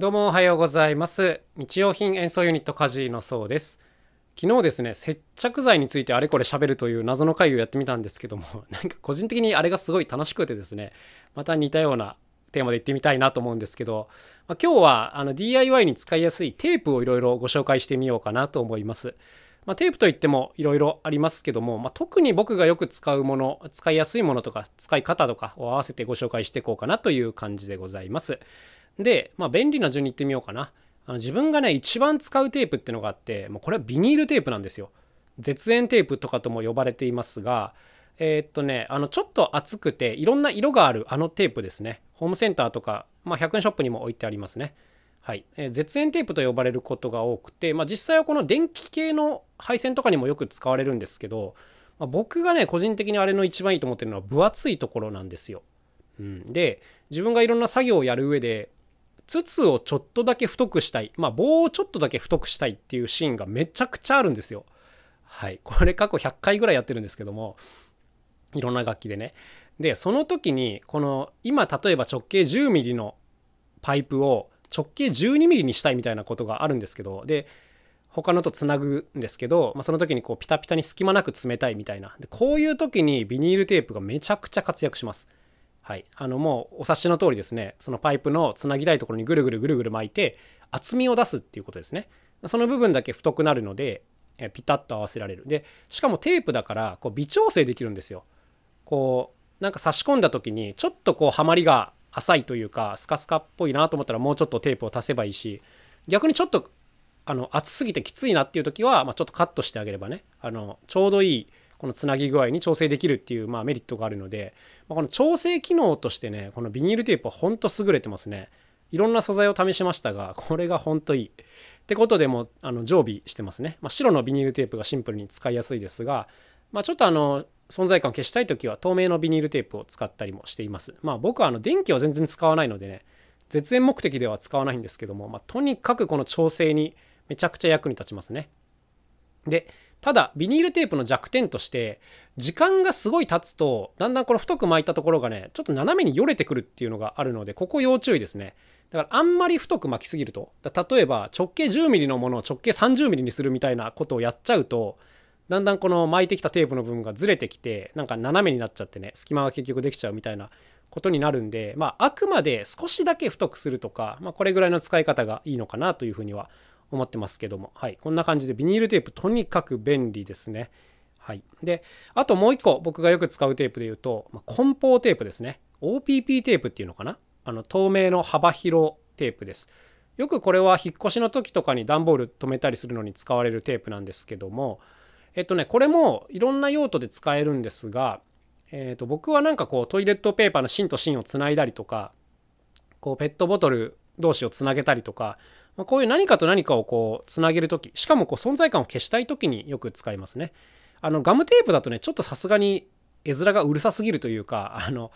どうもおはようございます。日用品演奏ユニットカジーのそうです。昨日ですね、接着剤についてあれこれ喋るという謎の会議をやってみたんですけども、なんか個人的にあれがすごい楽しくてですね、また似たようなテーマで言ってみたいなと思うんですけど、まあ、今日はあの DIY に使いやすいテープをいろいろご紹介してみようかなと思います。まあ、テープといってもいろいろありますけども、まあ、特に僕がよく使うもの、使いやすいものとか使い方とかを合わせてご紹介していこうかなという感じでございます。で、まあ、便利な順に言ってみようかな。あの自分がね、一番使うテープってのがあって、もうこれはビニールテープなんですよ。絶縁テープとかとも呼ばれていますが、えー、っとね、あのちょっと厚くていろんな色があるあのテープですね。ホームセンターとか、まあ、100円ショップにも置いてありますね。はい、えー絶縁テープと呼ばれることが多くて、まあ、実際はこの電気系の配線とかにもよく使われるんですけど、まあ、僕がね個人的にあれの一番いいと思ってるのは分厚いところなんですよ。うん、で自分がいろんな作業をやる上で筒をちょっとだけ太くしたい、まあ、棒をちょっとだけ太くしたいっていうシーンがめちゃくちゃあるんですよ。はい、これ過去100回ぐらいやってるんですけどもいろんな楽器でね。でその時にこの今例えば直径 10mm のパイプを直径 12mm にしたいみたいなことがあるんですけどで他のとつなぐんですけど、まあ、その時にこうピタピタに隙間なく詰めたいみたいなでこういう時にビニールテープがめちゃくちゃ活躍します。はい、あのもうお察しの通りですねそのパイプのつなぎたいところにぐるぐるぐるぐる巻いて厚みを出すっていうことですね。その部分だけ太くなるのでえピタッと合わせられる。でしかもテープだからこう微調整できるんですよ。こうなんか差し込んだ時にちょっとこうはまりが浅いというかスカスカっぽいなと思ったらもうちょっとテープを足せばいいし逆にちょっとあの厚すぎてきついなっていう時は、まあ、ちょっとカットしてあげればねあのちょうどいいこのつなぎ具合に調整できるっていう、まあ、メリットがあるので、まあ、この調整機能としてねこのビニールテープは本当優れてますね。いろんな素材を試しましたがこれが本当いい。ってことでもあの常備してますね、まあ、白のビニールテープがシンプルに使いやすいですが、まあ、ちょっとあの存在感を消したい時は透明のビニールテープを使ったりもしています。まあ僕はあの電気は全然使わないのでね絶縁目的では使わないんですけども、まあ、とにかくこの調整にめちゃくちゃ役に立ちますね。でただビニールテープの弱点として時間がすごい経つとだんだんこの太く巻いたところがねちょっと斜めによれてくるっていうのがあるのでここ要注意ですね。だからあんまり太く巻きすぎると。例えば直径 10mm のものを直径 30mm にするみたいなことをやっちゃうとだんだんこの巻いてきたテープの部分がずれてきてなんか斜めになっちゃってね隙間が結局できちゃうみたいなことになるんでまああくまで少しだけ太くするとか、まあ、これぐらいの使い方がいいのかなというふうには思ってますけども、はい、こんな感じでビニールテープとにかく便利ですね。はい、であともう一個僕がよく使うテープで言うと、まあ、梱包テープですね。OPP テープっていうのかな？あの透明の幅広テープです。よくこれは引っ越しの時とかに段ボール留めたりするのに使われるテープなんですけどもえっとねこれもいろんな用途で使えるんですが、えっと僕はなんかこうトイレットペーパーの芯と芯をつないだりとかこうペットボトル同士をつなげたりとかま、こういう何かと何かをこうつなげるとき、しかもこう存在感を消したいときによく使いますね。あのガムテープだとね、ちょっとさすがに絵面がうるさすぎるというか、あの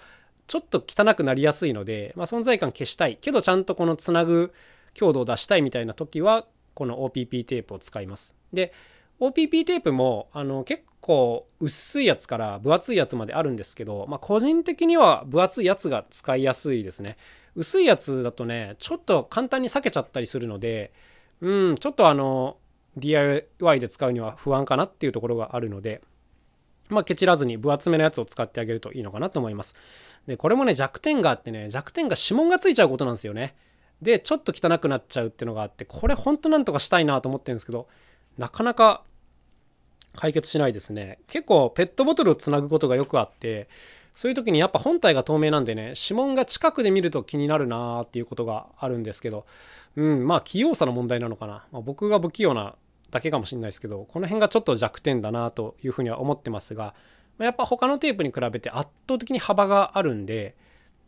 ちょっと汚くなりやすいので、まあ、存在感消したいけどちゃんとこのつなぐ強度を出したいみたいな時はこの OPP テープを使います。で OPP テープもあの結構薄いやつから分厚いやつまであるんですけど、まあ、個人的には分厚いやつが使いやすいですね。薄いやつだとね、ちょっと簡単に避けちゃったりするので、うん、ちょっとあの、DIY で使うには不安かなっていうところがあるので、まあ、ケチらずに分厚めのやつを使ってあげるといいのかなと思います。で、これもね、弱点があってね、弱点が指紋がついちゃうことなんですよね。で、ちょっと汚くなっちゃうっていうのがあって、これほんとなんとかしたいなと思ってるんですけど、なかなか解決しないですね。結構ペットボトルをつなぐことがよくあって、そういう時にやっぱ本体が透明なんでね、指紋が近くで見ると気になるなーっていうことがあるんですけど、うん、まあ器用さの問題なのかな。まあ、僕が不器用なだけかもしれないですけど、この辺がちょっと弱点だなというふうには思ってますが、ま、やっぱ他のテープに比べて圧倒的に幅があるんで、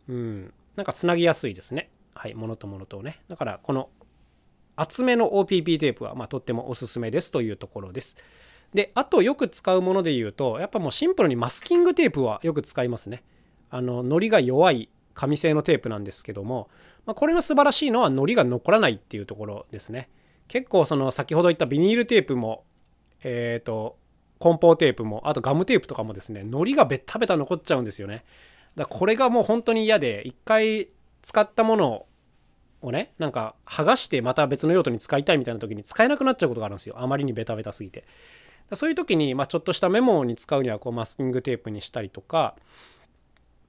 うん、なんかつなぎやすいですね。はい、ものとものとね。だからこの厚めの OPP テープはまとってもおすすめですというところです。で、あとよく使うもので言うと、やっぱもうシンプルにマスキングテープはよく使いますね。あの、糊が弱い紙製のテープなんですけども、まあ、これの素晴らしいのは糊が残らないっていうところですね。結構その先ほど言ったビニールテープも、えっ、ー、と、梱包テープも、あとガムテープとかもですね、糊がベタベタ残っちゃうんですよね。だこれがもう本当に嫌で、一回使ったものをね、なんか剥がしてまた別の用途に使いたいみたいな時に使えなくなっちゃうことがあるんですよ。あまりにベタベタすぎて。そういう時に、まあ、ちょっとしたメモに使うにはこうマスキングテープにしたりとか、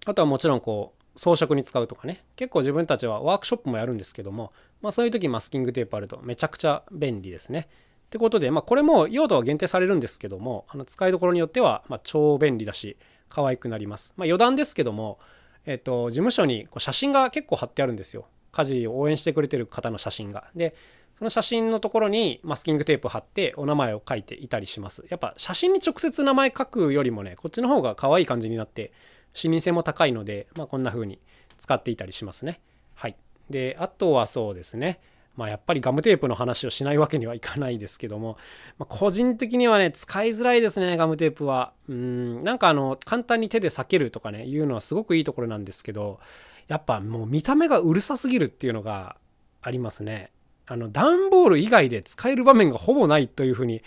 あとはもちろんこう装飾に使うとかね、結構自分たちはワークショップもやるんですけども、まあ、そういう時マスキングテープあるとめちゃくちゃ便利ですね。ってことで、まあ、これも用途は限定されるんですけども、あの使いどころによってはま超便利だし、可愛くなります。まあ、余談ですけども、えっと、事務所にこう写真が結構貼ってあるんですよ。家事を応援してくれてる方の写真が。で、その写真のところにマスキングテープ貼ってお名前を書いていたりします。やっぱ写真に直接名前書くよりもね、こっちの方が可愛い感じになって視認性も高いので、まあ、こんな風に使っていたりしますね。はい。で、あとはそうですね。まあ、やっぱりガムテープの話をしないわけにはいかないですけども、まあ、個人的にはね、使いづらいですね、ガムテープは。うん、なんかあの、簡単に手で裂けるとかね、いうのはすごくいいところなんですけど、やっぱもう見た目がうるさすぎるっていうのがありますね。あの、段ボール以外で使える場面がほぼないというふうに、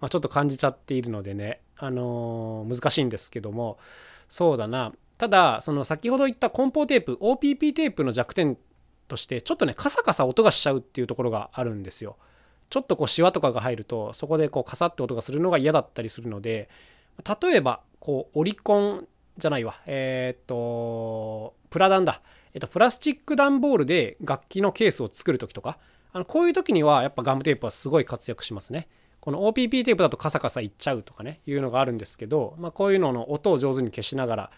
まあ、ちょっと感じちゃっているのでね、あのー、難しいんですけども、そうだな。ただ、その先ほど言った梱包テープ、OPP テープの弱点としてちょっとねカサカサ音がしちゃうっていうところがあるんですよ。ちょっとこうシワとかが入るとそこでこうカサって音がするのが嫌だったりするので例えばこうオリコンじゃないわ。えー、っとプラダンだ。えっとプラスチック段ボールで楽器のケースを作る時とかあのこういう時にはやっぱガムテープはすごい活躍しますねこの OPP テープだとカサカサいっちゃうとかねいうのがあるんですけど、まあ、こういうのの音を上手に消しながら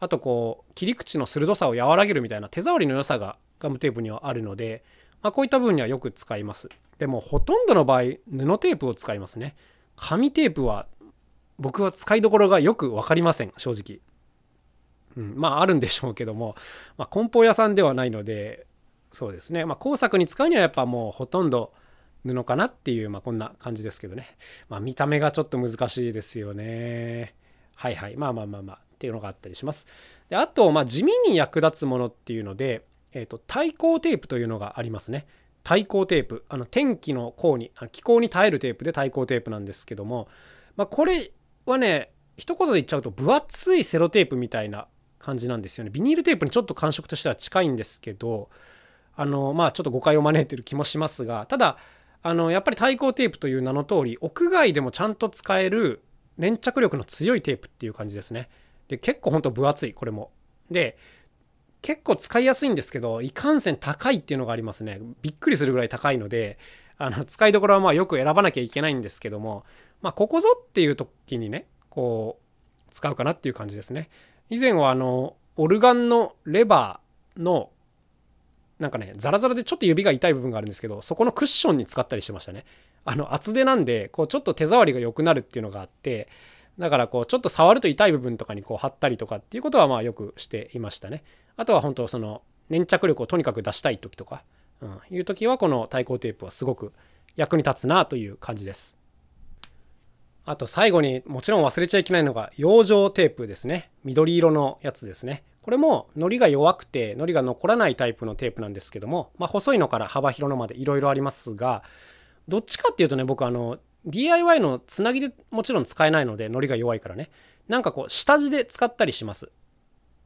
あとこう切り口の鋭さを和らげるみたいな手触りの良さがガムテープにはあるので、まあ、こういった部分にはよく使います。でもほとんどの場合、布テープを使いますね。紙テープは僕は使いどころがよく分かりません、正直。うん、まああるんでしょうけども、まあ、梱包屋さんではないので、そうですね、まあ、工作に使うにはやっぱもうほとんど布かなっていう、まあ、こんな感じですけどね。まあ、見た目がちょっと難しいですよね。はいはい。まあまあまあまあ。っていうのがあったりします。であと、まあ、地味に役立つものっていうので、えーと、対抗テープというのがありますね。対抗テープ。あの天気の候に、気候に耐えるテープで対抗テープなんですけども、まあ、これはね、一言で言っちゃうと分厚いセロテープみたいな感じなんですよね。ビニールテープにちょっと感触としては近いんですけど、あのまあちょっと誤解を招いてる気もしますが、ただ、あのやっぱり対抗テープという名の通り、屋外でもちゃんと使える粘着力の強いテープっていう感じですね。で結構ほんと分厚い、これも。で、結構使いやすいんですけど、いかんせん高いっていうのがありますね。びっくりするぐらい高いので、あの使いどころはまあよく選ばなきゃいけないんですけども、まあ、ここぞっていう時にね、こう、使うかなっていう感じですね。以前はあの、オルガンのレバーの、なんかね、ザラザラでちょっと指が痛い部分があるんですけど、そこのクッションに使ったりしてましたね。あの、厚手なんで、こう、ちょっと手触りが良くなるっていうのがあって、だからこうちょっと触ると痛い部分とかにこう貼ったりとかっていうことはまあよくしていましたね。あとは本当その粘着力をとにかく出したい時とか、うん、いう時はこの対抗テープはすごく役に立つなという感じです。あと最後にもちろん忘れちゃいけないのが養生テープですね。緑色のやつですね。これも糊が弱くて糊が残らないタイプのテープなんですけども、まあ、細いのから幅広のまでいろいろありますがどっちかっていうとね僕あの DIY のつなぎでもちろん使えないので、糊が弱いからね。なんかこう、下地で使ったりします。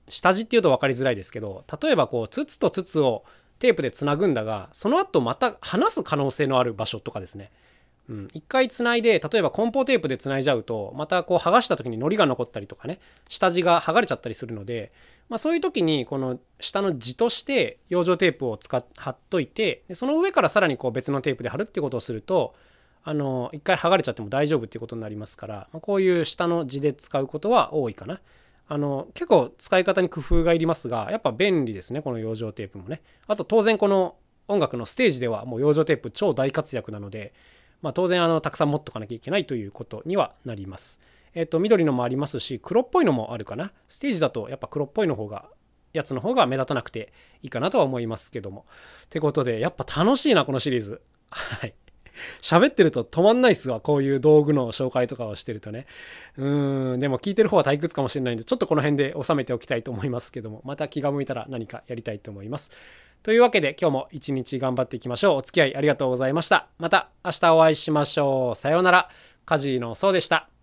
下地っていうと分かりづらいですけど、例えばこう、筒と筒をテープでつなぐんだが、その後また離す可能性のある場所とかですね。うん、一回つないで、例えば梱包テープでつないじゃうと、またこう剥がした時に糊が残ったりとかね、下地が剥がれちゃったりするので、まあ、そういう時にこの下の地として養生テープを使っ貼っといて、でその上からさらにこう別のテープで貼るっていうことをすると、あの一回剥がれちゃっても大丈夫っていうことになりますから、まこういう下の字で使うことは多いかな。あの結構使い方に工夫がいりますが、やっぱ便利ですね、この養生テープもね。あと当然この音楽のステージではもう養生テープ超大活躍なので、まあ、当然あのたくさん持っとかなきゃいけないということにはなります。えっ、と緑のもありますし黒っぽいのもあるかな。ステージだとやっぱ黒っぽいの方がやつの方が目立たなくていいかなとは思いますけども。ってことでやっぱ楽しいなこのシリーズ。はい。喋ってると止まんないっすわ。こういう道具の紹介とかをしてるとね。うん、でも聞いてる方は退屈かもしれないんで、ちょっとこの辺で収めておきたいと思いますけども、また気が向いたら何かやりたいと思います。というわけで今日も一日頑張っていきましょう。お付き合いありがとうございました。また明日お会いしましょう。さようなら。カジのそうでした。